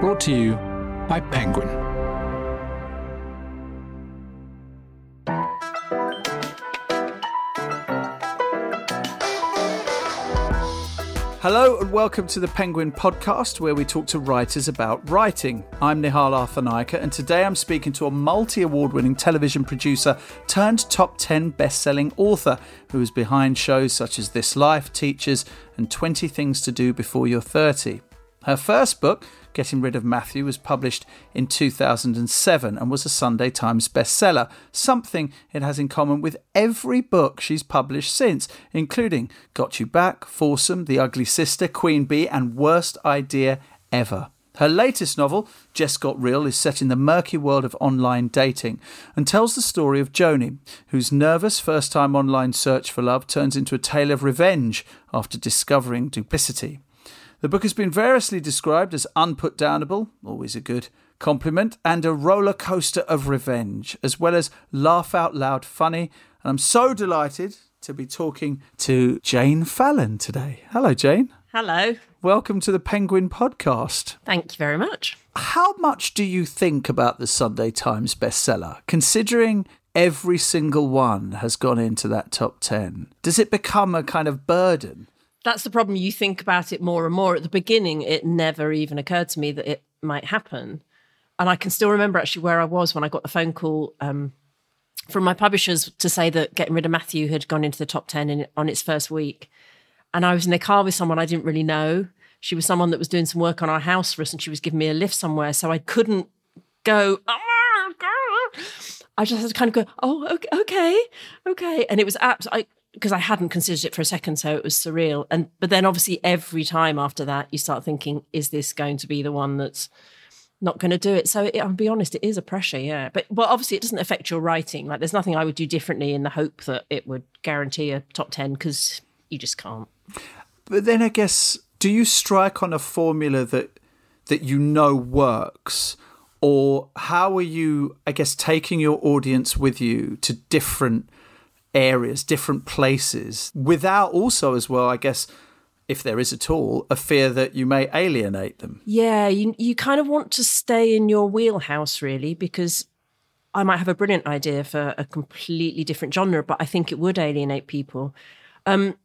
Brought to you by Penguin. Hello and welcome to the Penguin podcast, where we talk to writers about writing. I'm Nihal Arthanayake, and today I'm speaking to a multi award winning television producer turned top 10 best selling author who is behind shows such as This Life, Teachers, and 20 Things to Do Before You're 30. Her first book, Getting Rid of Matthew was published in 2007 and was a Sunday Times bestseller, something it has in common with every book she's published since, including Got You Back, Foursome, The Ugly Sister, Queen Bee, and Worst Idea Ever. Her latest novel, Just Got Real, is set in the murky world of online dating and tells the story of Joni, whose nervous first time online search for love turns into a tale of revenge after discovering duplicity. The book has been variously described as unputdownable, always a good compliment, and a roller coaster of revenge, as well as laugh out loud funny. And I'm so delighted to be talking to Jane Fallon today. Hello, Jane. Hello. Welcome to the Penguin Podcast. Thank you very much. How much do you think about the Sunday Times bestseller, considering every single one has gone into that top 10? Does it become a kind of burden? That's the problem. You think about it more and more. At the beginning, it never even occurred to me that it might happen. And I can still remember actually where I was when I got the phone call um, from my publishers to say that Getting Rid of Matthew had gone into the top 10 in, on its first week. And I was in a car with someone I didn't really know. She was someone that was doing some work on our house for us and she was giving me a lift somewhere. So I couldn't go, oh I just had to kind of go, oh, okay, okay. okay. And it was absolutely, because I hadn't considered it for a second, so it was surreal. And but then obviously every time after that, you start thinking, is this going to be the one that's not going to do it? So it, I'll be honest, it is a pressure, yeah. But well, obviously it doesn't affect your writing. Like there's nothing I would do differently in the hope that it would guarantee a top ten because you just can't. But then I guess, do you strike on a formula that that you know works? Or how are you, I guess, taking your audience with you to different areas, different places, without also, as well, I guess, if there is at all, a fear that you may alienate them. Yeah, you, you kind of want to stay in your wheelhouse, really, because I might have a brilliant idea for a completely different genre, but I think it would alienate people. Um,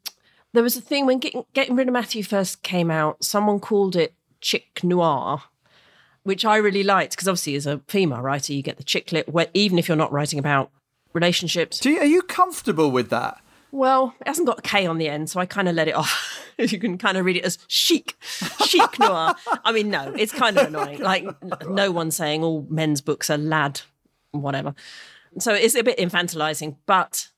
there was a thing when getting, getting rid of Matthew first came out, someone called it chick noir, which I really liked because obviously, as a female writer, you get the chick lit, even if you're not writing about relationships. You, are you comfortable with that? Well, it hasn't got a K on the end, so I kind of let it off. you can kind of read it as chic, chic noir. I mean, no, it's kind of annoying. Like, no one's saying all men's books are lad, whatever. So it's a bit infantilizing, but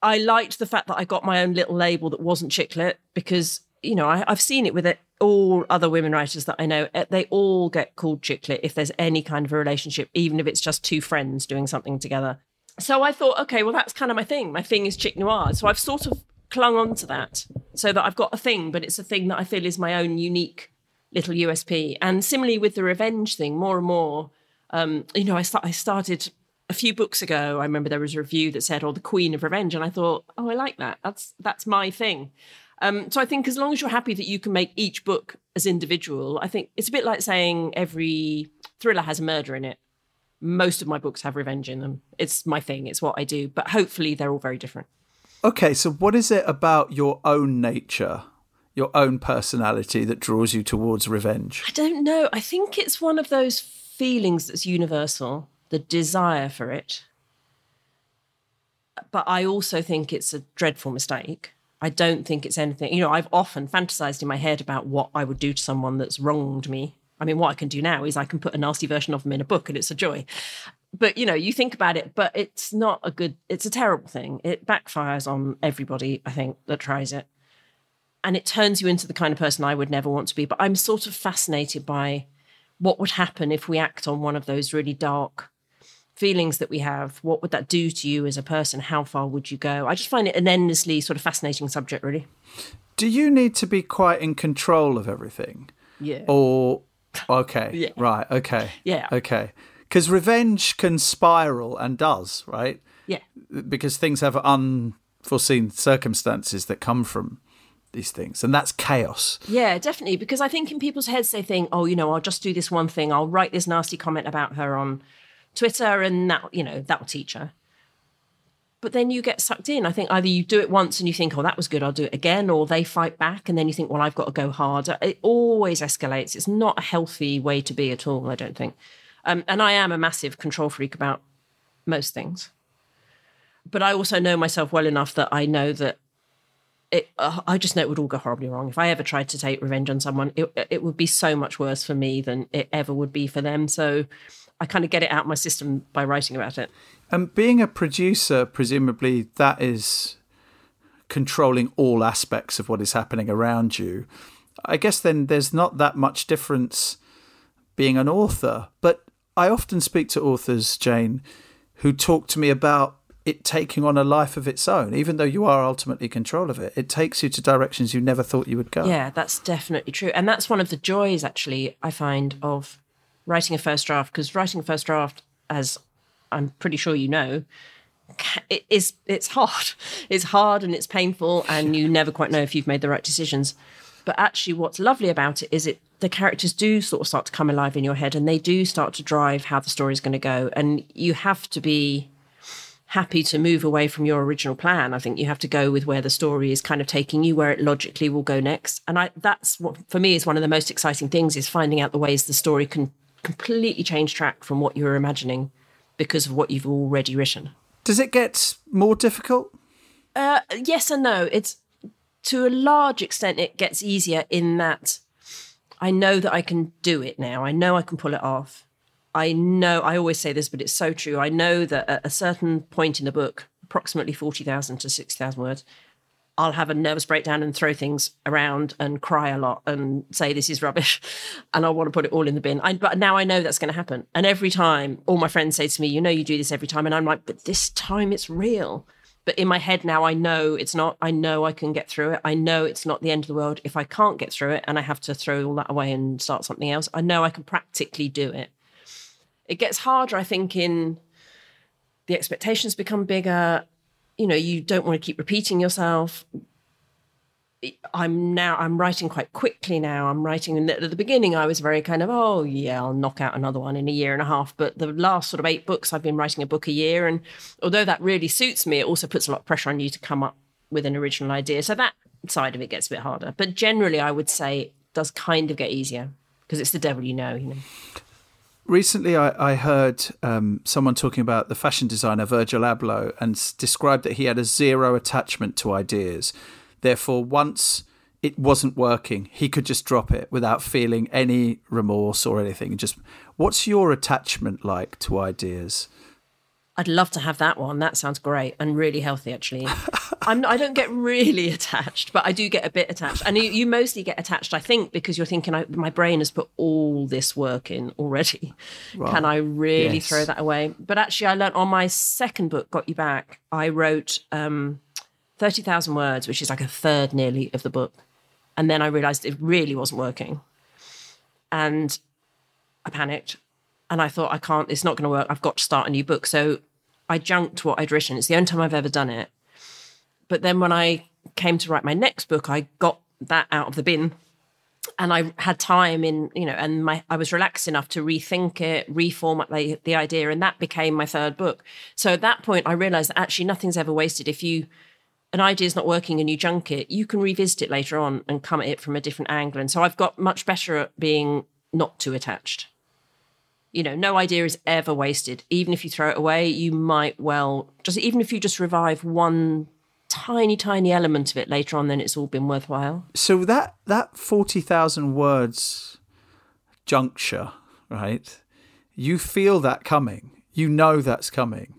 I liked the fact that I got my own little label that wasn't chick lit because, you know, I, have seen it with it, all other women writers that I know. Eh, they all get called chick lit if there's any kind of a relationship, even if it's just two friends doing something together so I thought, okay, well, that's kind of my thing. My thing is chick noir. So I've sort of clung on to that so that I've got a thing, but it's a thing that I feel is my own unique little USP. And similarly with the revenge thing, more and more, um, you know, I, I started a few books ago. I remember there was a review that said, "Oh, the Queen of Revenge," and I thought, "Oh, I like that. That's that's my thing." Um, so I think as long as you're happy that you can make each book as individual, I think it's a bit like saying every thriller has a murder in it most of my books have revenge in them. It's my thing, it's what I do, but hopefully they're all very different. Okay, so what is it about your own nature, your own personality that draws you towards revenge? I don't know. I think it's one of those feelings that's universal, the desire for it. But I also think it's a dreadful mistake. I don't think it's anything, you know, I've often fantasized in my head about what I would do to someone that's wronged me I mean, what I can do now is I can put a nasty version of them in a book and it's a joy. But, you know, you think about it, but it's not a good, it's a terrible thing. It backfires on everybody, I think, that tries it. And it turns you into the kind of person I would never want to be. But I'm sort of fascinated by what would happen if we act on one of those really dark feelings that we have. What would that do to you as a person? How far would you go? I just find it an endlessly sort of fascinating subject, really. Do you need to be quite in control of everything? Yeah. Or Okay. yeah. Right. Okay. Yeah. Okay. Because revenge can spiral and does, right? Yeah. Because things have unforeseen circumstances that come from these things, and that's chaos. Yeah, definitely. Because I think in people's heads they think, oh, you know, I'll just do this one thing. I'll write this nasty comment about her on Twitter, and that you know that will teach her. But then you get sucked in. I think either you do it once and you think, oh, that was good, I'll do it again, or they fight back, and then you think, well, I've got to go harder. It always escalates. It's not a healthy way to be at all. I don't think. Um, and I am a massive control freak about most things. But I also know myself well enough that I know that it, uh, I just know it would all go horribly wrong. If I ever tried to take revenge on someone, it, it would be so much worse for me than it ever would be for them. So I kind of get it out of my system by writing about it. And being a producer, presumably that is controlling all aspects of what is happening around you. I guess then there's not that much difference being an author. But I often speak to authors, Jane, who talk to me about it taking on a life of its own, even though you are ultimately control of it. It takes you to directions you never thought you would go. Yeah, that's definitely true. And that's one of the joys, actually, I find of writing a first draft, because writing a first draft, as I'm pretty sure you know, it is it's hard. It's hard and it's painful, and you never quite know if you've made the right decisions. But actually, what's lovely about it is it the characters do sort of start to come alive in your head, and they do start to drive how the story is going to go. And you have to be happy to move away from your original plan. I think you have to go with where the story is kind of taking you, where it logically will go next. And I, that's what for me is one of the most exciting things is finding out the ways the story can completely change track from what you were imagining because of what you've already written. Does it get more difficult? Uh, yes and no. It's to a large extent it gets easier in that I know that I can do it now. I know I can pull it off. I know, I always say this, but it's so true. I know that at a certain point in the book, approximately 40,000 to 60,000 words, I'll have a nervous breakdown and throw things around and cry a lot and say this is rubbish and I want to put it all in the bin. I, but now I know that's going to happen. And every time, all my friends say to me, You know, you do this every time. And I'm like, But this time it's real. But in my head now, I know it's not. I know I can get through it. I know it's not the end of the world. If I can't get through it and I have to throw all that away and start something else, I know I can practically do it it gets harder, I think, in the expectations become bigger. You know, you don't want to keep repeating yourself. I'm now I'm writing quite quickly now. I'm writing and at the beginning I was very kind of oh yeah I'll knock out another one in a year and a half. But the last sort of eight books I've been writing a book a year, and although that really suits me, it also puts a lot of pressure on you to come up with an original idea. So that side of it gets a bit harder. But generally, I would say it does kind of get easier because it's the devil you know. You know. Recently, I, I heard um, someone talking about the fashion designer Virgil Abloh and described that he had a zero attachment to ideas. Therefore, once it wasn't working, he could just drop it without feeling any remorse or anything. Just what's your attachment like to ideas? I'd love to have that one. That sounds great and really healthy, actually. I'm, I don't get really attached, but I do get a bit attached. And you, you mostly get attached, I think, because you're thinking, I, my brain has put all this work in already. Right. Can I really yes. throw that away? But actually, I learned on my second book, Got You Back, I wrote um, 30,000 words, which is like a third nearly of the book. And then I realized it really wasn't working. And I panicked and I thought, I can't, it's not going to work. I've got to start a new book. So I junked what I'd written. It's the only time I've ever done it. But then when I came to write my next book, I got that out of the bin and I had time in, you know, and my I was relaxed enough to rethink it, reformat the, the idea, and that became my third book. So at that point, I realized that actually nothing's ever wasted. If you an idea is not working and you junk it, you can revisit it later on and come at it from a different angle. And so I've got much better at being not too attached you know, no idea is ever wasted. Even if you throw it away, you might well just even if you just revive one tiny, tiny element of it later on, then it's all been worthwhile. So that that forty thousand words juncture, right? You feel that coming. You know that's coming.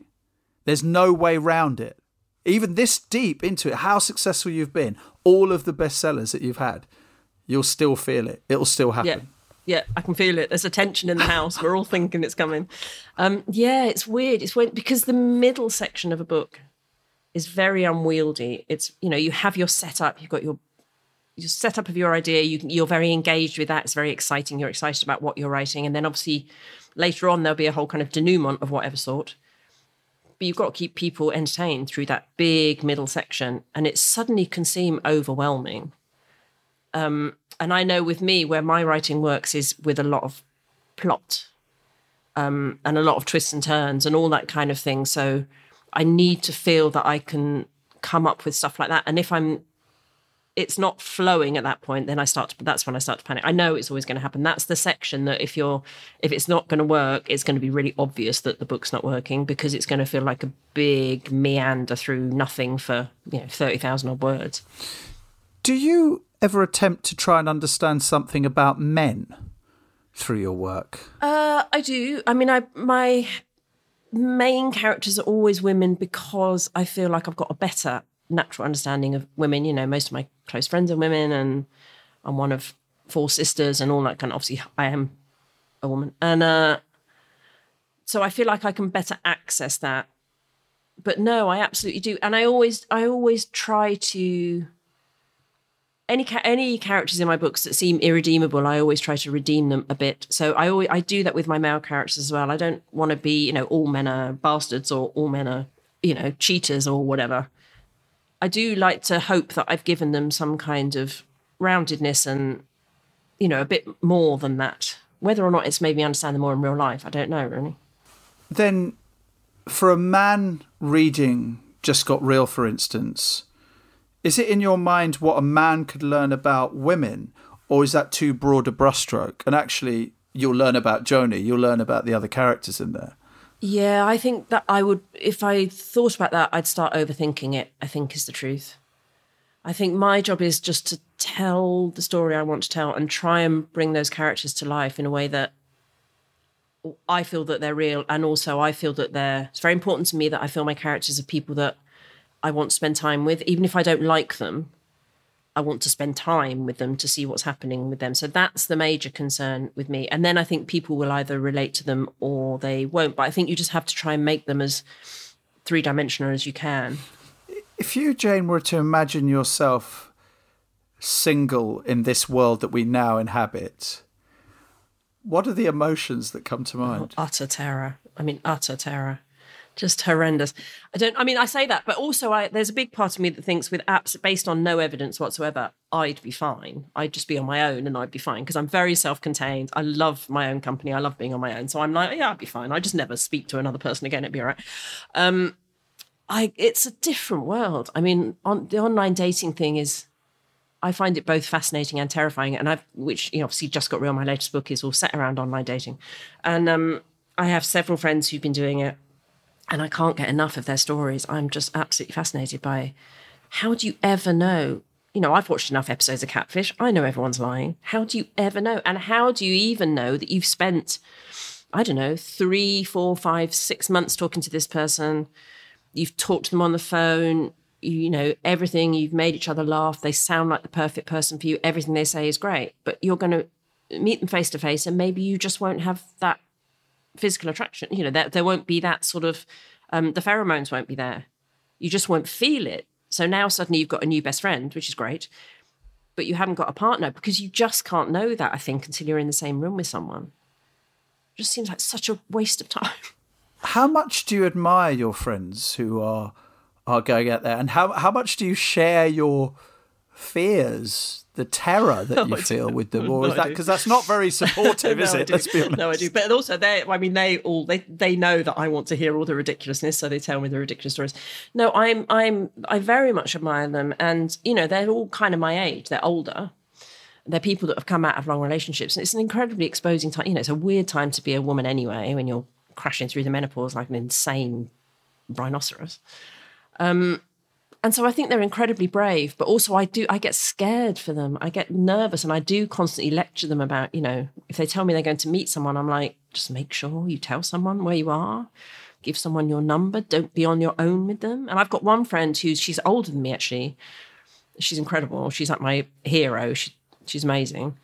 There's no way round it. Even this deep into it, how successful you've been, all of the bestsellers that you've had, you'll still feel it. It'll still happen. Yeah. Yeah, I can feel it. There's a tension in the house. We're all thinking it's coming. Um, yeah, it's weird. It's when because the middle section of a book is very unwieldy. It's you know you have your setup. You've got your your setup of your idea. You, you're very engaged with that. It's very exciting. You're excited about what you're writing, and then obviously later on there'll be a whole kind of denouement of whatever sort. But you've got to keep people entertained through that big middle section, and it suddenly can seem overwhelming Um, and I know with me, where my writing works is with a lot of plot um, and a lot of twists and turns and all that kind of thing. So I need to feel that I can come up with stuff like that. And if I'm it's not flowing at that point, then I start to that's when I start to panic. I know it's always going to happen. That's the section that if you're if it's not going to work, it's going to be really obvious that the book's not working because it's going to feel like a big meander through nothing for, you know, 30,000 odd words. Do you ever attempt to try and understand something about men through your work? Uh, I do. I mean, I my main characters are always women because I feel like I've got a better natural understanding of women. You know, most of my close friends are women, and I'm one of four sisters, and all that kind. Of, obviously, I am a woman, and uh, so I feel like I can better access that. But no, I absolutely do, and I always, I always try to. Any any characters in my books that seem irredeemable, I always try to redeem them a bit. So I always I do that with my male characters as well. I don't want to be you know all men are bastards or all men are you know cheaters or whatever. I do like to hope that I've given them some kind of roundedness and, you know, a bit more than that. Whether or not it's made me understand them more in real life, I don't know really. Then, for a man reading Just Got Real, for instance, is it in your mind what a man could learn about women, or is that too broad a brushstroke? And actually, you'll learn about Joni, you'll learn about the other characters in there. Yeah, I think that I would, if I thought about that, I'd start overthinking it, I think is the truth. I think my job is just to tell the story I want to tell and try and bring those characters to life in a way that I feel that they're real. And also, I feel that they're, it's very important to me that I feel my characters are people that I want to spend time with, even if I don't like them. I want to spend time with them to see what's happening with them. So that's the major concern with me. And then I think people will either relate to them or they won't. But I think you just have to try and make them as three dimensional as you can. If you, Jane, were to imagine yourself single in this world that we now inhabit, what are the emotions that come to mind? Oh, utter terror. I mean, utter terror just horrendous. I don't. I mean, I say that, but also, I there's a big part of me that thinks, with apps based on no evidence whatsoever, I'd be fine. I'd just be on my own, and I'd be fine because I'm very self-contained. I love my own company. I love being on my own. So I'm like, yeah, I'd be fine. I just never speak to another person again. It'd be all right. Um, I. It's a different world. I mean, on the online dating thing is. I find it both fascinating and terrifying, and I've, which you know, obviously just got real. My latest book is all set around online dating, and um, I have several friends who've been doing it and I can't get enough of their stories. I'm just absolutely fascinated by how do you ever know? You know, I've watched enough episodes of Catfish. I know everyone's lying. How do you ever know? And how do you even know that you've spent, I don't know, three, four, five, six months talking to this person? You've talked to them on the phone. You, know, everything. You've made each other laugh. They sound like the perfect person for you. Everything they say is great. But you're going to meet them face to face and maybe you just won't have that physical attraction. You know, there, there won't be that sort of, um, the pheromones won't be there. You just won't feel it. So now suddenly you've got a new best friend, which is great, but you haven't got a partner because you just can't know that, I think, until you're in the same room with someone. It just seems like such a waste of time. How much do you admire your friends who are are going out there, and how how much do you share your fears the terror that you feel with them, or no, is that because that's not very supportive, no, is it? Let's be honest. No, I do. But also, they, I mean, they all they they know that I want to hear all the ridiculousness, so they tell me the ridiculous stories. No, I'm I'm I very much admire them, and you know, they're all kind of my age. They're older. They're people that have come out of long relationships, and it's an incredibly exposing time. You know, it's a weird time to be a woman anyway when you're crashing through the menopause like an insane rhinoceros. Um, and so I think they're incredibly brave, but also I do I get scared for them. I get nervous and I do constantly lecture them about, you know, if they tell me they're going to meet someone, I'm like, just make sure you tell someone where you are. Give someone your number. Don't be on your own with them. And I've got one friend who's she's older than me actually. She's incredible. She's like my hero. She, she's amazing.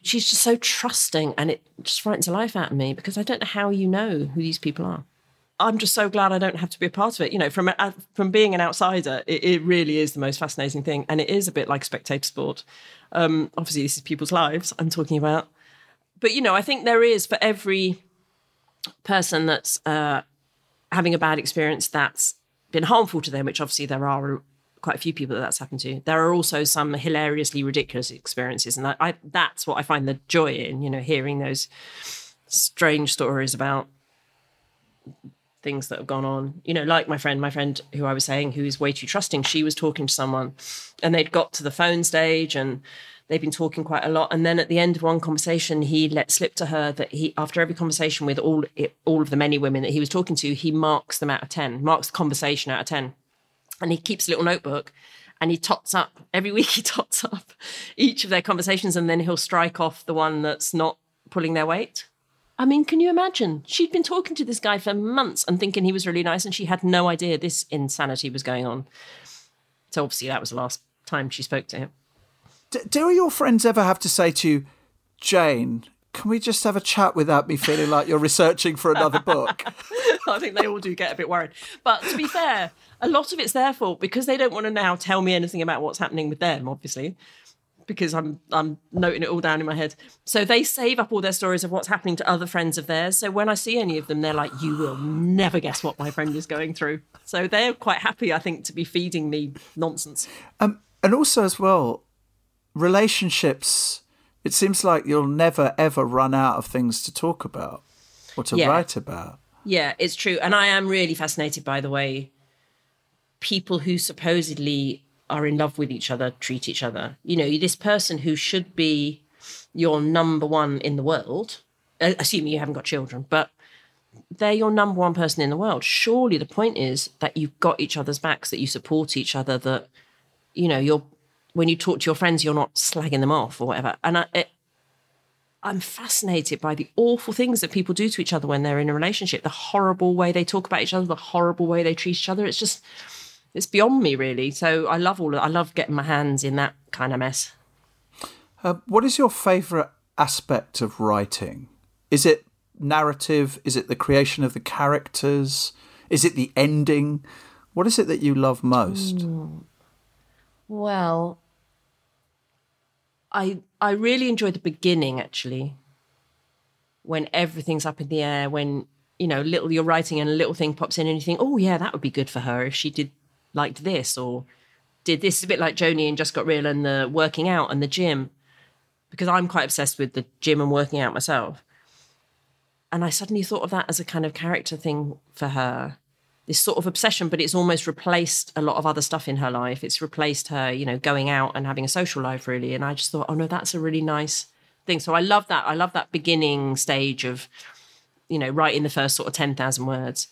She's just so trusting and it just frightens the life out of me because I don't know how you know who these people are. I'm just so glad I don't have to be a part of it. You know, from uh, from being an outsider, it, it, really is the most fascinating thing, and it is a bit like spectator sport. Um, obviously, this is people's lives I'm talking about, but you know, I think there is for every person that's uh, having a bad experience that's been harmful to them, which obviously there are quite a few people that that's happened to. There are also some hilariously ridiculous experiences, and I, I that's what I find the joy in. You know, hearing those strange stories about things that have gone on. You know, like my friend, my friend who I was saying, who's way too trusting, she was talking to someone and they'd got to the phone stage and they'd been talking quite a lot. And then at the end of one conversation, he let slip to her that he, after every conversation with all all of the many women that he was talking to, he marks them out of ten, marks the conversation out of ten, and he keeps a little notebook. And he tots up every week. He tots up each of their conversations, and then he'll strike off the one that's not pulling their weight. I mean, can you imagine? She'd been talking to this guy for months and thinking he was really nice, and she had no idea this insanity was going on. So obviously, that was the last time she spoke to him. D- do your friends ever have to say to you, Jane, can we just have a chat without me feeling like you're researching for another book? I think they all do get a bit worried. But to be fair, a lot of it's their fault because they don't want to now tell me anything about what's happening with them, obviously because I'm I'm noting it all down in my head. So they save up all their stories of what's happening to other friends of theirs. So when I see any of them, they're like, "You will never guess what my friend is going through." So they're quite happy, I think, to be feeding me nonsense. Um, and also as well, relationships. It seems like you'll never ever run out of things to talk about or to Yeah. write about. Yeah, it's true, and I am really fascinated by the way people who supposedly are in love with each other treat each other. You know, this person who should be your number one in the world, uh, assuming you haven't got children, but they're your number one person in the world. Surely the point is that you've got each other's backs, that you support each other, that you know you're when you talk to your friends, you're not slagging them off or whatever. And I, it, I'm fascinated by the awful things that people do to each other when they're in a relationship. The horrible way they talk about each other, the horrible way they treat each other. It's just it's beyond me really. So I love all of I love getting my hands in that kind of mess. Uh, what is your favourite aspect of writing? Is it narrative? Is it the creation of the characters? Is it the ending? What is it that you love most? Well, I I really enjoy the beginning actually. When everything's up in the air, when you know, little you're writing and a little thing pops in and you think, oh yeah, that would be good for her if she did liked this or did this. It's a bit like Joni and Just Got Real and the working out and the gym, because I'm quite obsessed with the gym and working out myself. And I suddenly thought of that as a kind of character thing for her this sort of obsession, but it's almost replaced a lot of other stuff in her life. It's replaced her, you know, going out and having a social life, really. And I just thought, oh no, that's a really nice thing. So I love that. I love that beginning stage of, you know, writing the first sort of 10,000 words.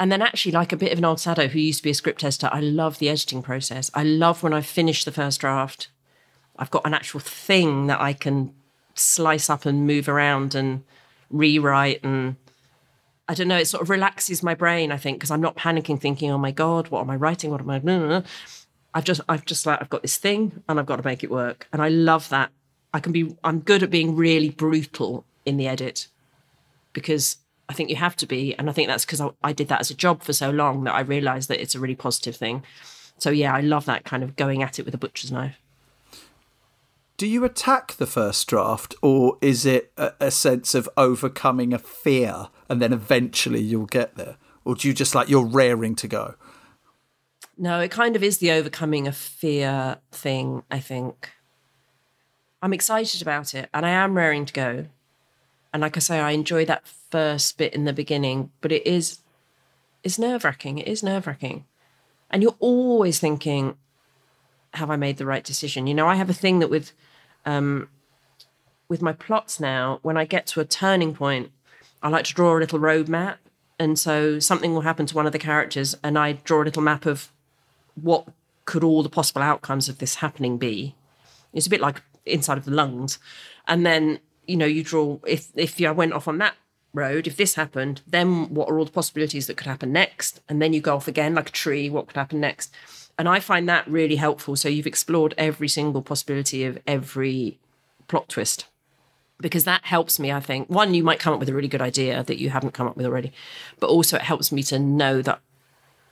And then actually, like a bit of an old sado who used to be a script editor, I love the editing process. I love when I finish the first draft, I've got an actual thing that I can slice up and move around and rewrite and I don't know, it sort of relaxes my brain, I think, because I'm not panicking thinking, oh my God, what am I writing? What am I. I've just I've just like I've got this thing and I've got to make it work. And I love that. I can be I'm good at being really brutal in the edit because I think you have to be. And I think that's because I, I did that as a job for so long that I realized that it's a really positive thing. So yeah, I love that kind of going at it with a butcher's knife. Do you attack the first draft, or is it a, a sense of overcoming a fear and then eventually you'll get there? Or do you just like you're raring to go? No, it kind of is the overcoming a fear thing, I think. I'm excited about it and I am raring to go. And like I say, I enjoy that first bit in the beginning, but it is it's nerve wracking. It is nerve wracking. And you're always thinking, have I made the right decision? You know, I have a thing that with um with my plots now, when I get to a turning point, I like to draw a little road map. And so something will happen to one of the characters, and I draw a little map of what could all the possible outcomes of this happening be. It's a bit like inside of the lungs. And then, you know, you draw if if I went off on that road, if this happened, then what are all the possibilities that could happen next? And then you go off again like a tree, what could happen next? And I find that really helpful. So you've explored every single possibility of every plot twist because that helps me, I think. One, you might come up with a really good idea that you haven't come up with already, but also it helps me to know that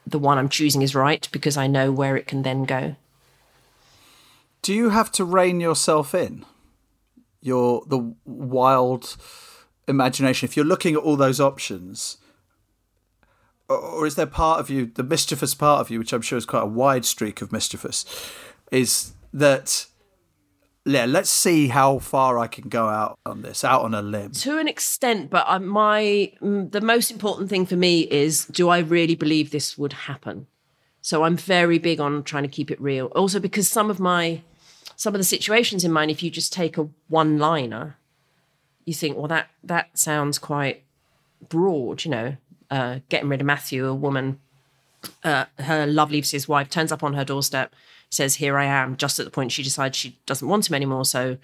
the one I'm choosing is right because I know where it can then go. Do you have to rein yourself in? Your the wild imagination. If you're looking at all those options, or is there part of you, the mischievous part of you, which I'm sure is quite a wide streak of mischievous, is that yeah, let's see how far I can go out on this, out on a limb. To an extent, but uh, my the most important thing for me is do I really believe this would happen? So I'm very big on trying to keep it real. Also because some of my some of the situations in mind, if you just take a one liner, you think, well, that that sounds quite broad, you know. Uh, getting rid of Matthew, a woman, uh, her love leaves his wife, turns up on her doorstep, says, Here I am, just at the point she decides she doesn't want him anymore. So,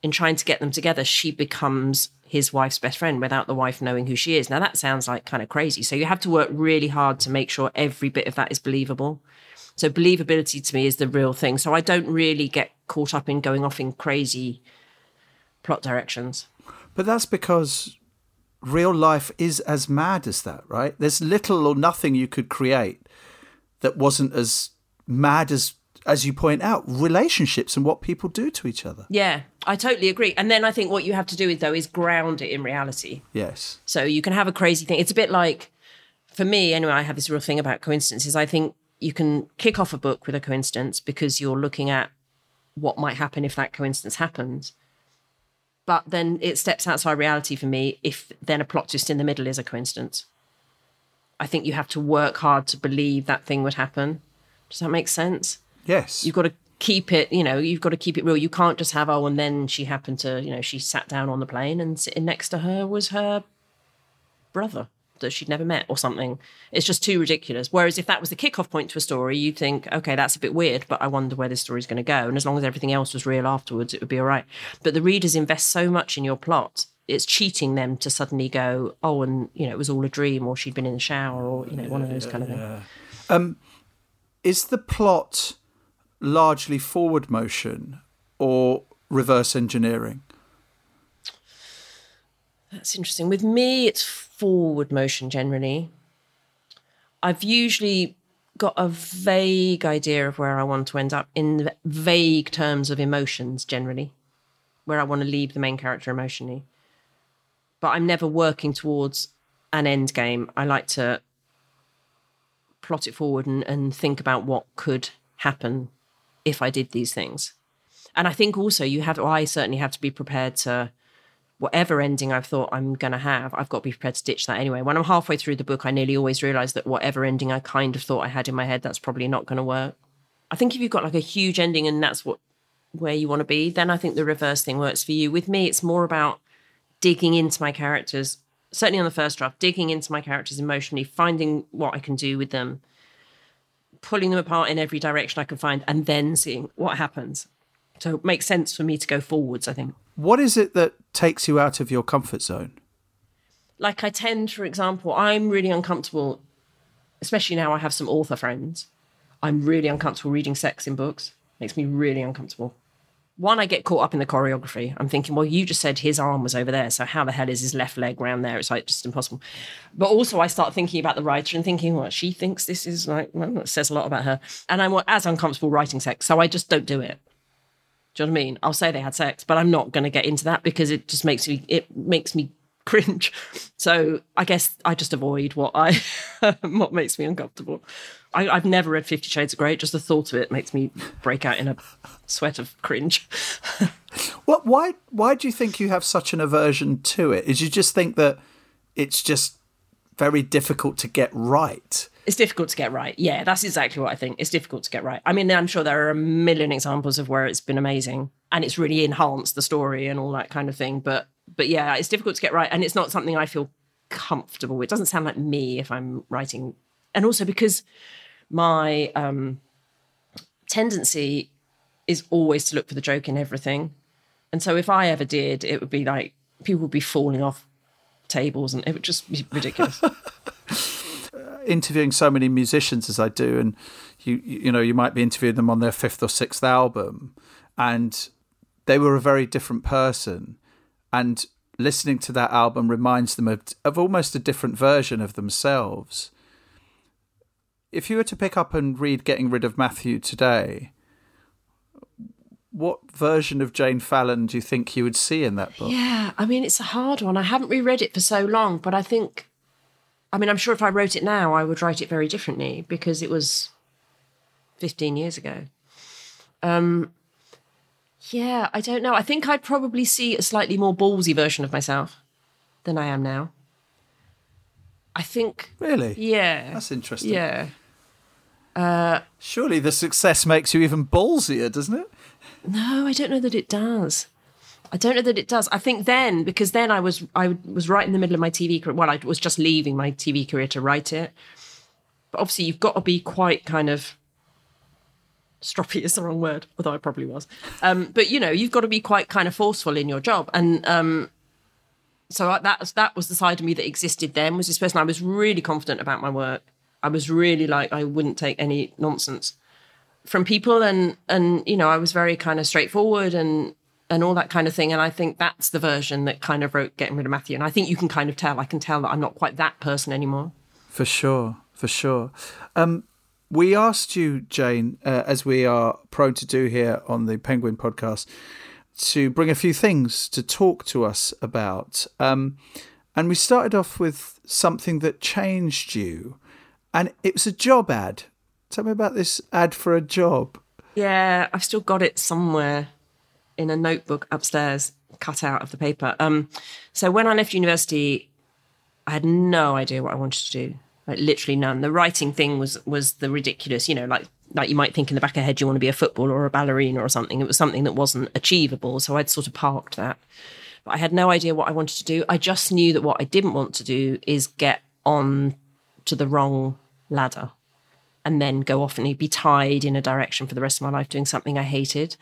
in trying to get them together, she becomes his wife's best friend without the wife knowing who she is. Now, that sounds like kind of crazy. So, you have to work really hard to make sure every bit of that is believable. So, believability to me is the real thing. So, I don't really get caught up in going off in crazy plot directions. But that's because real life is as mad as that, right? There's little or nothing you could create that wasn't as mad as as you point out, relationships and what people do to each other. Yeah, I totally agree. And then I think what you have to do is though is ground it in reality. Yes. So you can have a crazy thing. It's a bit like for me anyway, I have this real thing about coincidences. I think you can kick off a book with a coincidence because you're looking at what might happen if that coincidence happens but then it steps outside reality for me if then a plot twist in the middle is a coincidence. I think you have to work hard to believe that thing would happen. Does that make sense? Yes. You've got to keep it, you know, you've got to keep it real. You can't just have, oh, and then she happened to, you know, she sat down on the plane and sitting next to her was her brother that she'd never met or something. It's just too ridiculous. Whereas if that was the kickoff point to a story, you'd think, okay, that's a bit weird, but I wonder where this story's going to go. And as long as everything else was real afterwards, it would be all right. But the readers invest so much in your plot, it's cheating them to suddenly go, oh, and you know, it was all a dream, or she'd been in the shower, or you know, one of those kind of things. Um, is the plot largely forward motion or reverse engineering? That's interesting. With me, it's forward motion generally. I've usually got a vague idea of where I want to end up in vague terms of emotions generally, where I want to leave the main character emotionally. But I'm never working towards an end game. I like to plot it forward and, and think about what could happen if I did these things. And I think also you have, I certainly have to be prepared to whatever ending I've thought I'm going to have, I've got to be prepared to ditch that anyway. When I'm halfway through the book, I nearly always realize that whatever ending I kind of thought I had in my head, that's probably not going to work. I think if you've got like a huge ending and that's what where you want to be, then I think the reverse thing works for you. With me, it's more about digging into my characters, certainly on the first draft, digging into my characters emotionally, finding what I can do with them, pulling them apart in every direction I can find, and then seeing what happens. So it makes sense for me to go forwards, I think. What is it that takes you out of your comfort zone? Like I tend, for example, I'm really uncomfortable, especially now I have some author friends. I'm really uncomfortable reading sex in books. Makes me really uncomfortable. One, I get caught up in the choreography. I'm thinking, well, you just said his arm was over there, so how the hell is his left leg round there? It's like just impossible. But also, I start thinking about the writer and thinking, well, she thinks this is like, well, that says a lot about her. And I'm as uncomfortable writing sex, so I just don't do it. Do you know what I mean? I'll say they had sex, but I'm not going to get into that because it just makes me it makes me cringe. So I guess I just avoid what I what makes me uncomfortable. I, have never read Fifty Shades of Grey. Just the thought of it makes me break out in a sweat of cringe. what? Why? Why do you think you have such an aversion to it? Is you just think that it's just very difficult to get right? It's difficult to get right. Yeah, that's exactly what I think. It's difficult to get right. I mean, I'm sure there are a million examples of where it's been amazing and it's really enhanced the story and all that kind of thing. But but yeah, it's difficult to get right, and it's not something I feel comfortable with. It doesn't sound like me if I'm writing, and also because my um, tendency is always to look for the joke in everything, and so if I ever did, it would be like people would be falling off tables, and it would just be ridiculous. interviewing so many musicians as I do, and you you know you might be interviewing them on their fifth or sixth album, and they were a very different person, and listening to that album reminds them of of almost a different version of themselves. If you were to pick up and read Getting Rid of Matthew today, what version of Jane Fallon do you think you would see in that book? Yeah, I mean, it's a hard one. I haven't reread it for so long, but I think I mean, I'm sure if I wrote it now, I would write it very differently because it was 15 years ago. Um, yeah, I don't know. I think I'd probably see a slightly more ballsy version of myself than I am now. I think. Really? Yeah. That's interesting. Yeah. Surely the success makes you even ballsier, doesn't it? No, I don't know that it does. I don't know that it does. I think then because then I was I was right in the middle of my TV career. Well, I was just leaving my TV career to write it. But obviously, you've got to be quite kind of stroppy is the wrong word, although I probably was. Um, but you know, you've got to be quite kind of forceful in your job, and um, so that that was the side of me that existed then. Was this person I was really confident about my work. I was really like I wouldn't take any nonsense from people and and you know i was very kind of straightforward and and all that kind of thing and i think that's the version that kind of wrote getting rid of matthew and i think you can kind of tell i can tell that i'm not quite that person anymore For sure, for sure. Um, we asked you, Jane, uh, as we are prone to do here on the Penguin podcast, to bring a few things to talk to us about. Um, and we started off with something that changed you, and it was a job ad. Tell me about this ad for a job. yeah i've still got it somewhere in a notebook upstairs cut out of the paper. Um so when i left university i had no idea what i wanted to do. Like literally none. The writing thing was was the ridiculous you know like like you might think in the back of your head you want to be a footballer or a ballerina or something. It was something that wasn't achievable so i'd sort of parked that. But i had no idea what i wanted to do. I just knew that what i didn't want to do is get on to the wrong ladder and then go off and be tied in a direction for the rest of my life doing something I hated.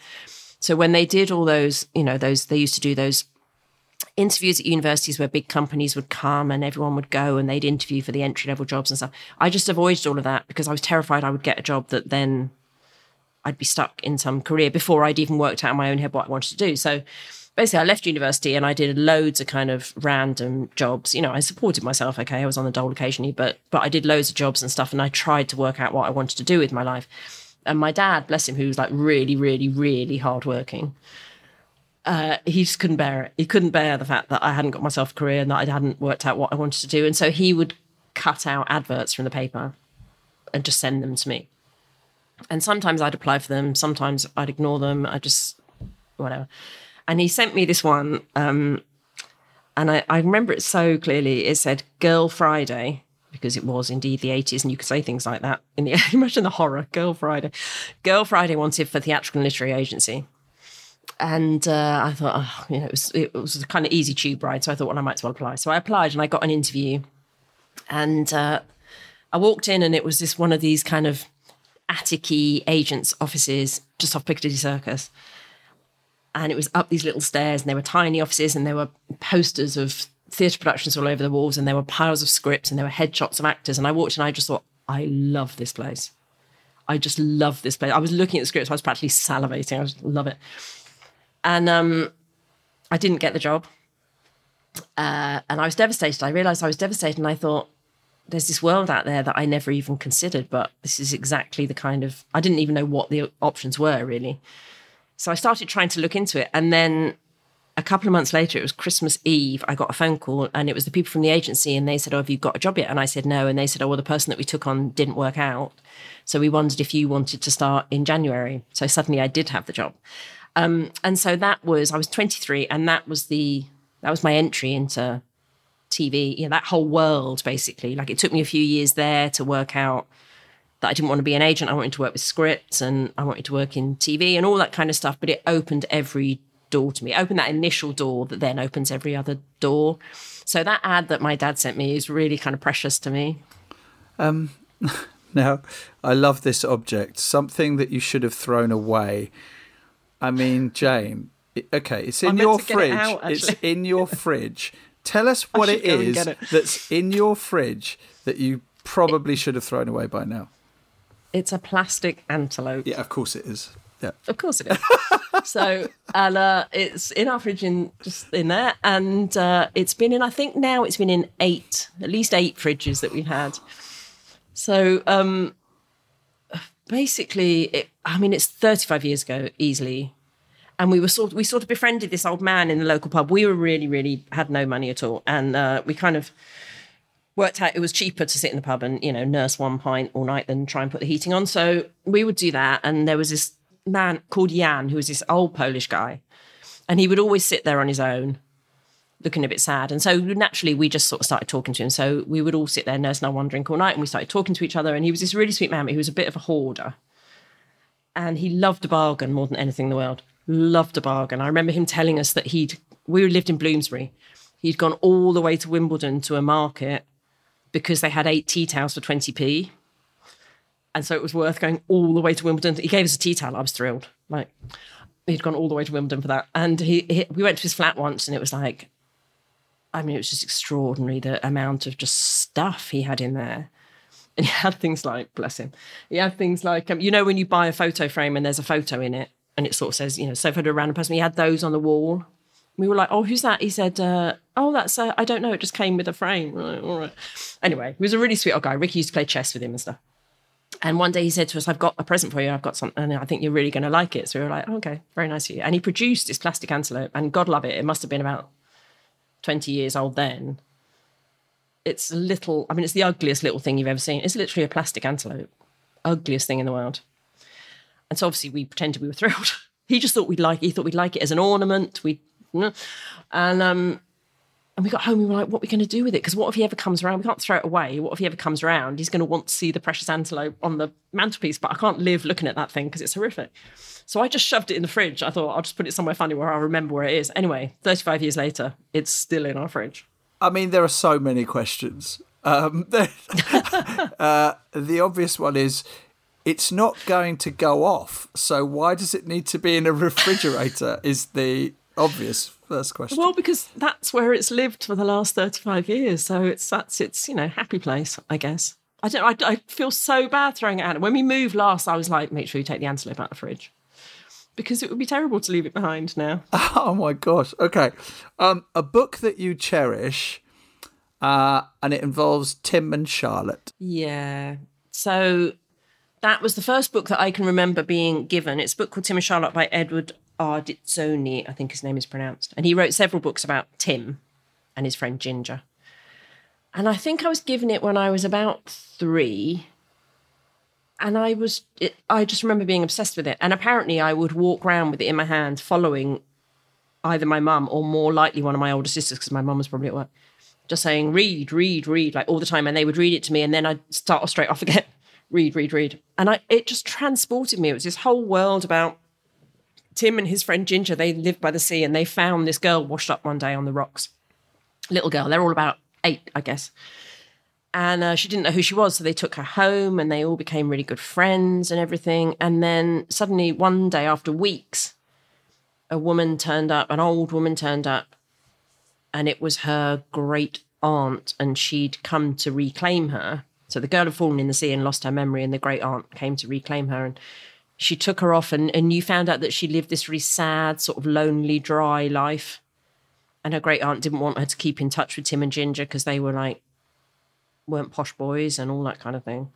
So when they did all those, you know, those they used to do those interviews at universities where big companies would come and everyone would go and they'd interview for the entry level jobs and stuff. I just avoided all of that because I was terrified I would get a job that then I'd be stuck in some career before I'd even worked out in my own head what I wanted to do. So basically, I left university and I did loads of kind of random jobs. You know, I supported myself. Okay, I was on the dole occasionally, but but I did loads of jobs and stuff, and I tried to work out what I wanted to do with my life. And my dad, bless him, who was like really, really, really hardworking, uh, he just couldn't bear it. He couldn't bear the fact that I hadn't got myself a career and that I hadn't worked out what I wanted to do. And so he would cut out adverts from the paper and just send them to me. And sometimes I'd apply for them, sometimes I'd ignore them. I just, whatever. And he sent me this one. Um, and I, I remember it so clearly. It said Girl Friday, because it was indeed the 80s, and you could say things like that in the imagine the horror. Girl Friday. Girl Friday wanted for theatrical and literary agency. And uh, I thought, oh, you know, it was, it was a kind of easy tube ride. So I thought, well, I might as well apply. So I applied and I got an interview. And uh, I walked in and it was this one of these kind of attic agents' offices just off Piccadilly Circus. And it was up these little stairs and there were tiny offices and there were posters of theatre productions all over the walls and there were piles of scripts and there were headshots of actors. And I walked and I just thought, I love this place. I just love this place. I was looking at the scripts, I was practically salivating. I just love it. And um, I didn't get the job. Uh, and I was devastated. I realized I was devastated and I thought, there's this world out there that I never even considered, but this is exactly the kind of, I didn't even know what the options were really. So I started trying to look into it. And then a couple of months later, it was Christmas Eve, I got a phone call and it was the people from the agency and they said, Oh, have you got a job yet? And I said, No. And they said, Oh, well, the person that we took on didn't work out. So we wondered if you wanted to start in January. So suddenly I did have the job. Um, and so that was, I was 23 and that was the, that was my entry into TV, you know, that whole world basically. Like it took me a few years there to work out that I didn't want to be an agent. I wanted to work with scripts and I wanted to work in TV and all that kind of stuff. But it opened every door to me. open that initial door that then opens every other door. So that ad that my dad sent me is really kind of precious to me. Um, now, I love this object, something that you should have thrown away. I mean, Jane, okay, it's in your get it fridge. out, it's in your fridge. Tell us what it is it go and is get it. that's in your fridge that you probably should have thrown away by now. It's a plastic antelope. Yeah, of course it is. Yeah. Of course it is. so, and uh, it's in our fridge in just in there, and uh, it's been in. I think now it's been in eight, at least eight fridges that we've had. So, um, basically, it, I mean, it's thirty-five years ago, easily, and we were sort we sort of befriended this old man in the local pub. We were really, really had no money at all, and uh, we kind of worked out it was cheaper to sit in the pub and you know nurse one pint all night than try and put the heating on. So we would do that, and there was this man called Jan who was this old Polish guy, and he would always sit there on his own. Looking a bit sad. And so naturally, we just sort of started talking to him. So we would all sit there, nursing our one drink all night, and we started talking to each other. And he was this really sweet man, but he was a bit of a hoarder. And he loved a bargain more than anything in the world. Loved a bargain. I remember him telling us that he'd, we lived in Bloomsbury. He'd gone all the way to Wimbledon to a market because they had eight tea towels for 20p. And so it was worth going all the way to Wimbledon. He gave us a tea towel. I was thrilled. Like, he'd gone all the way to Wimbledon for that. And he, he we went to his flat once and it was like, I mean, it was just extraordinary the amount of just stuff he had in there. And he had things like, bless him, he had things like, um, you know, when you buy a photo frame and there's a photo in it and it sort of says, you know, so of a random person, he had those on the wall. We were like, oh, who's that? He said, uh, oh, that's, uh, I don't know, it just came with a frame. Like, all right. Anyway, he was a really sweet old guy. Ricky used to play chess with him and stuff. And one day he said to us, I've got a present for you. I've got something, and I think you're really going to like it. So we were like, oh, okay, very nice of you. And he produced this plastic antelope, and God love it. It must have been about 20 years old then. It's a little, I mean, it's the ugliest little thing you've ever seen. It's literally a plastic antelope, ugliest thing in the world. And so obviously we pretended we were thrilled. he just thought we'd like, he thought we'd like it as an ornament. We, and um, and we got home. We were like, "What are we going to do with it? Because what if he ever comes around? We can't throw it away. What if he ever comes around? He's going to want to see the precious antelope on the mantelpiece. But I can't live looking at that thing because it's horrific. So I just shoved it in the fridge. I thought I'll just put it somewhere funny where I'll remember where it is. Anyway, 35 years later, it's still in our fridge. I mean, there are so many questions. Um, uh, the obvious one is it's not going to go off. So why does it need to be in a refrigerator? is the obvious first question. Well, because that's where it's lived for the last 35 years. So it's that's its, you know, happy place, I guess. I don't I, I feel so bad throwing it out. When we moved last, I was like, make sure you take the antelope out of the fridge because it would be terrible to leave it behind now. Oh my gosh. Okay. Um, a book that you cherish, uh, and it involves Tim and Charlotte. Yeah. So that was the first book that I can remember being given. It's a book called Tim and Charlotte by Edward Ardizzone, I think his name is pronounced. And he wrote several books about Tim and his friend Ginger. And I think I was given it when I was about three and I was, it, I just remember being obsessed with it. And apparently, I would walk around with it in my hand, following either my mum or more likely one of my older sisters, because my mum was probably at work, just saying, read, read, read, like all the time. And they would read it to me, and then I'd start straight off again, read, read, read. And I, it just transported me. It was this whole world about Tim and his friend Ginger. They lived by the sea, and they found this girl washed up one day on the rocks. Little girl. They're all about eight, I guess and uh, she didn't know who she was so they took her home and they all became really good friends and everything and then suddenly one day after weeks a woman turned up an old woman turned up and it was her great aunt and she'd come to reclaim her so the girl had fallen in the sea and lost her memory and the great aunt came to reclaim her and she took her off and, and you found out that she lived this really sad sort of lonely dry life and her great aunt didn't want her to keep in touch with tim and ginger because they were like weren't posh boys and all that kind of thing.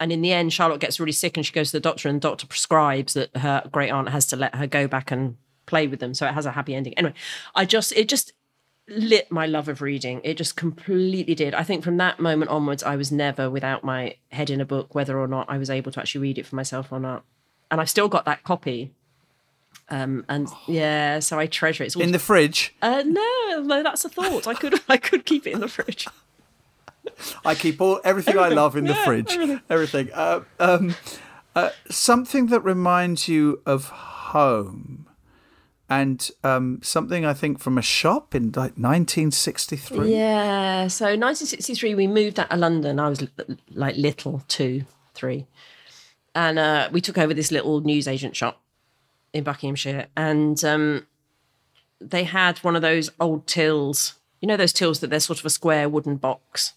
And in the end, Charlotte gets really sick and she goes to the doctor, and the doctor prescribes that her great aunt has to let her go back and play with them. So it has a happy ending. Anyway, I just, it just lit my love of reading. It just completely did. I think from that moment onwards, I was never without my head in a book, whether or not I was able to actually read it for myself or not. And I've still got that copy. Um, and yeah, so I treasure it. It's in the fridge. Uh, no, no, that's a thought. I could, I could keep it in the fridge. I keep all everything, everything. I love in yeah, the fridge. Everything. everything. Uh, um, uh, something that reminds you of home, and um, something I think from a shop in like 1963. Yeah, so 1963 we moved out of London. I was like little, two, three, and uh, we took over this little newsagent shop in Buckinghamshire, and um, they had one of those old tills. You know those tills that they're sort of a square wooden box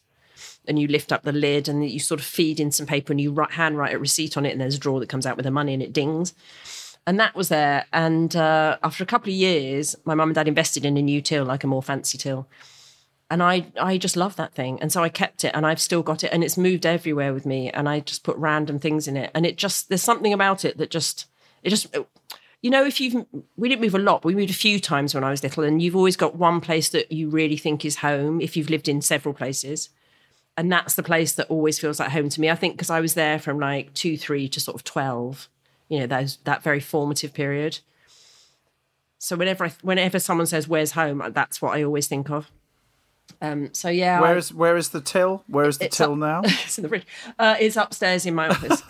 and you lift up the lid and you sort of feed in some paper and you write, hand write a receipt on it and there's a drawer that comes out with the money and it dings. And that was there. And uh, after a couple of years, my mum and dad invested in a new till, like a more fancy till. And I, I just love that thing. And so I kept it and I've still got it and it's moved everywhere with me. And I just put random things in it. And it just, there's something about it that just, it just, you know, if you've, we didn't move a lot, we moved a few times when I was little, and you've always got one place that you really think is home if you've lived in several places. And that's the place that always feels like home to me. I think because I was there from like two, three to sort of 12, you know, that, that very formative period. So whenever I, whenever someone says, Where's home? that's what I always think of. Um, so yeah, where is where is the till? Where is the till up, now? it's in the fridge. Uh, it's upstairs in my office.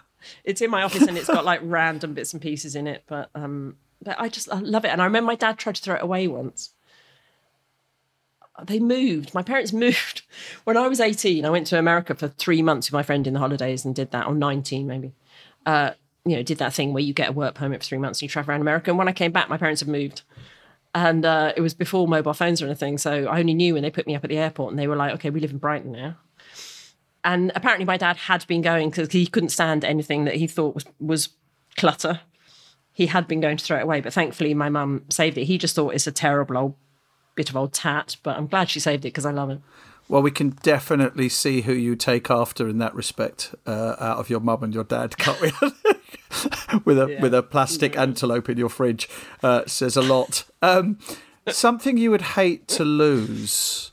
it's in my office and it's got like random bits and pieces in it. But um, but I just I love it. And I remember my dad tried to throw it away once. They moved. My parents moved when I was eighteen. I went to America for three months with my friend in the holidays and did that. Or nineteen maybe. Uh, you know, did that thing where you get a work permit for three months and you travel around America. And when I came back, my parents had moved and uh, it was before mobile phones or anything. So I only knew when they put me up at the airport and they were like, okay, we live in Brighton now. And apparently, my dad had been going because he couldn't stand anything that he thought was, was clutter. He had been going to throw it away, but thankfully, my mum saved it. He just thought it's a terrible old bit of old tat, but I'm glad she saved it because I love it. Well, we can definitely see who you take after in that respect uh, out of your mum and your dad, can't we? with a yeah. with a plastic yeah. antelope in your fridge uh, says a lot. Um, something you would hate to lose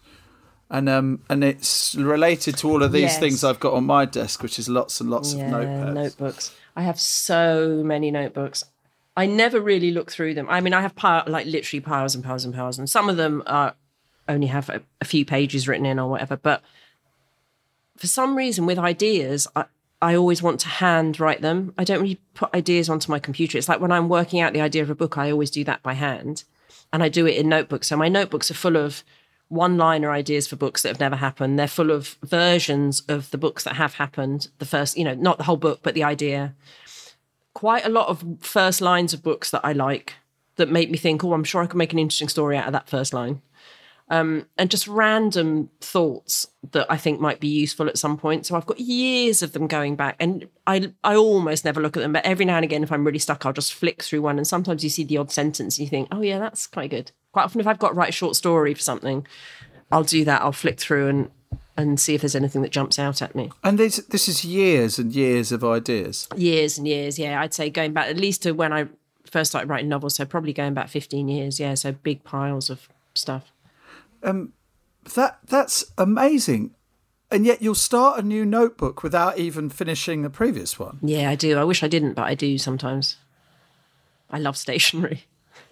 and um and it's related to all of these yes. things I've got on my desk, which is lots and lots yeah, of notepads. Notebooks. I have so many notebooks. I never really look through them. I mean, I have pile, like literally piles and piles and piles, and some of them are only have a, a few pages written in or whatever. But for some reason, with ideas, I, I always want to hand write them. I don't really put ideas onto my computer. It's like when I'm working out the idea of a book, I always do that by hand, and I do it in notebooks. So my notebooks are full of one liner ideas for books that have never happened. They're full of versions of the books that have happened. The first, you know, not the whole book, but the idea. Quite a lot of first lines of books that I like that make me think, oh, I'm sure I could make an interesting story out of that first line. Um, and just random thoughts that I think might be useful at some point. So I've got years of them going back, and I I almost never look at them, but every now and again, if I'm really stuck, I'll just flick through one. And sometimes you see the odd sentence, and you think, oh yeah, that's quite good quite often if I've got to write a short story for something, I'll do that. I'll flick through and and see if there's anything that jumps out at me. And this this is years and years of ideas. Years and years, yeah. I'd say going back at least to when I first started writing novels, so probably going back 15 years, yeah. So big piles of stuff. Um, that that's amazing. And yet you'll start a new notebook without even finishing the previous one. Yeah, I do. I wish I didn't, but I do sometimes. I love stationery.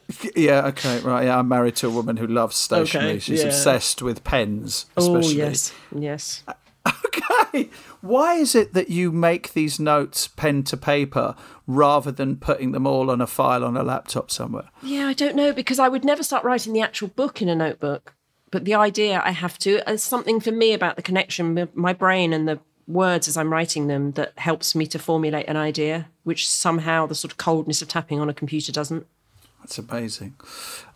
Yeah, okay, right. Yeah, I'm married to a woman who loves stationery. Okay, She's yeah. obsessed with pens, oh, especially. Oh, yes, yes. Okay. Why is it that you make these notes pen to paper rather than putting them all on a file on a laptop somewhere? Yeah, I don't know because I would never start writing the actual book in a notebook. But the idea I have to, there's something for me about the connection my brain and the words as I'm writing them that helps me to formulate an idea, which somehow the sort of coldness of tapping on a computer doesn't. That's amazing.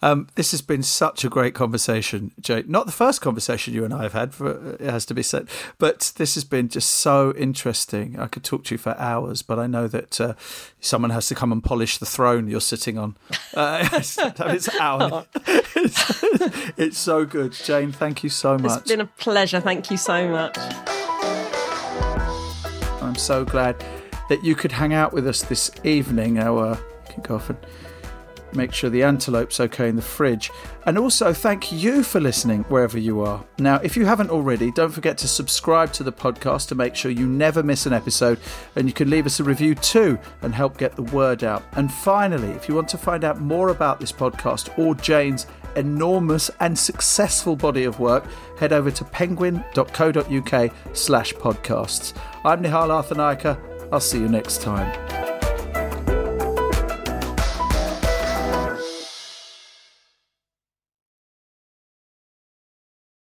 Um, this has been such a great conversation, Jay. Not the first conversation you and I have had, for, it has to be said, but this has been just so interesting. I could talk to you for hours, but I know that uh, someone has to come and polish the throne you're sitting on. Uh, it's, it's, it's, it's so good. Jane, thank you so much. It's been a pleasure. Thank you so much. I'm so glad that you could hang out with us this evening. Our and Make sure the antelope's okay in the fridge. And also, thank you for listening wherever you are. Now, if you haven't already, don't forget to subscribe to the podcast to make sure you never miss an episode. And you can leave us a review too and help get the word out. And finally, if you want to find out more about this podcast or Jane's enormous and successful body of work, head over to penguin.co.uk slash podcasts. I'm Nihal Arthanayake. I'll see you next time.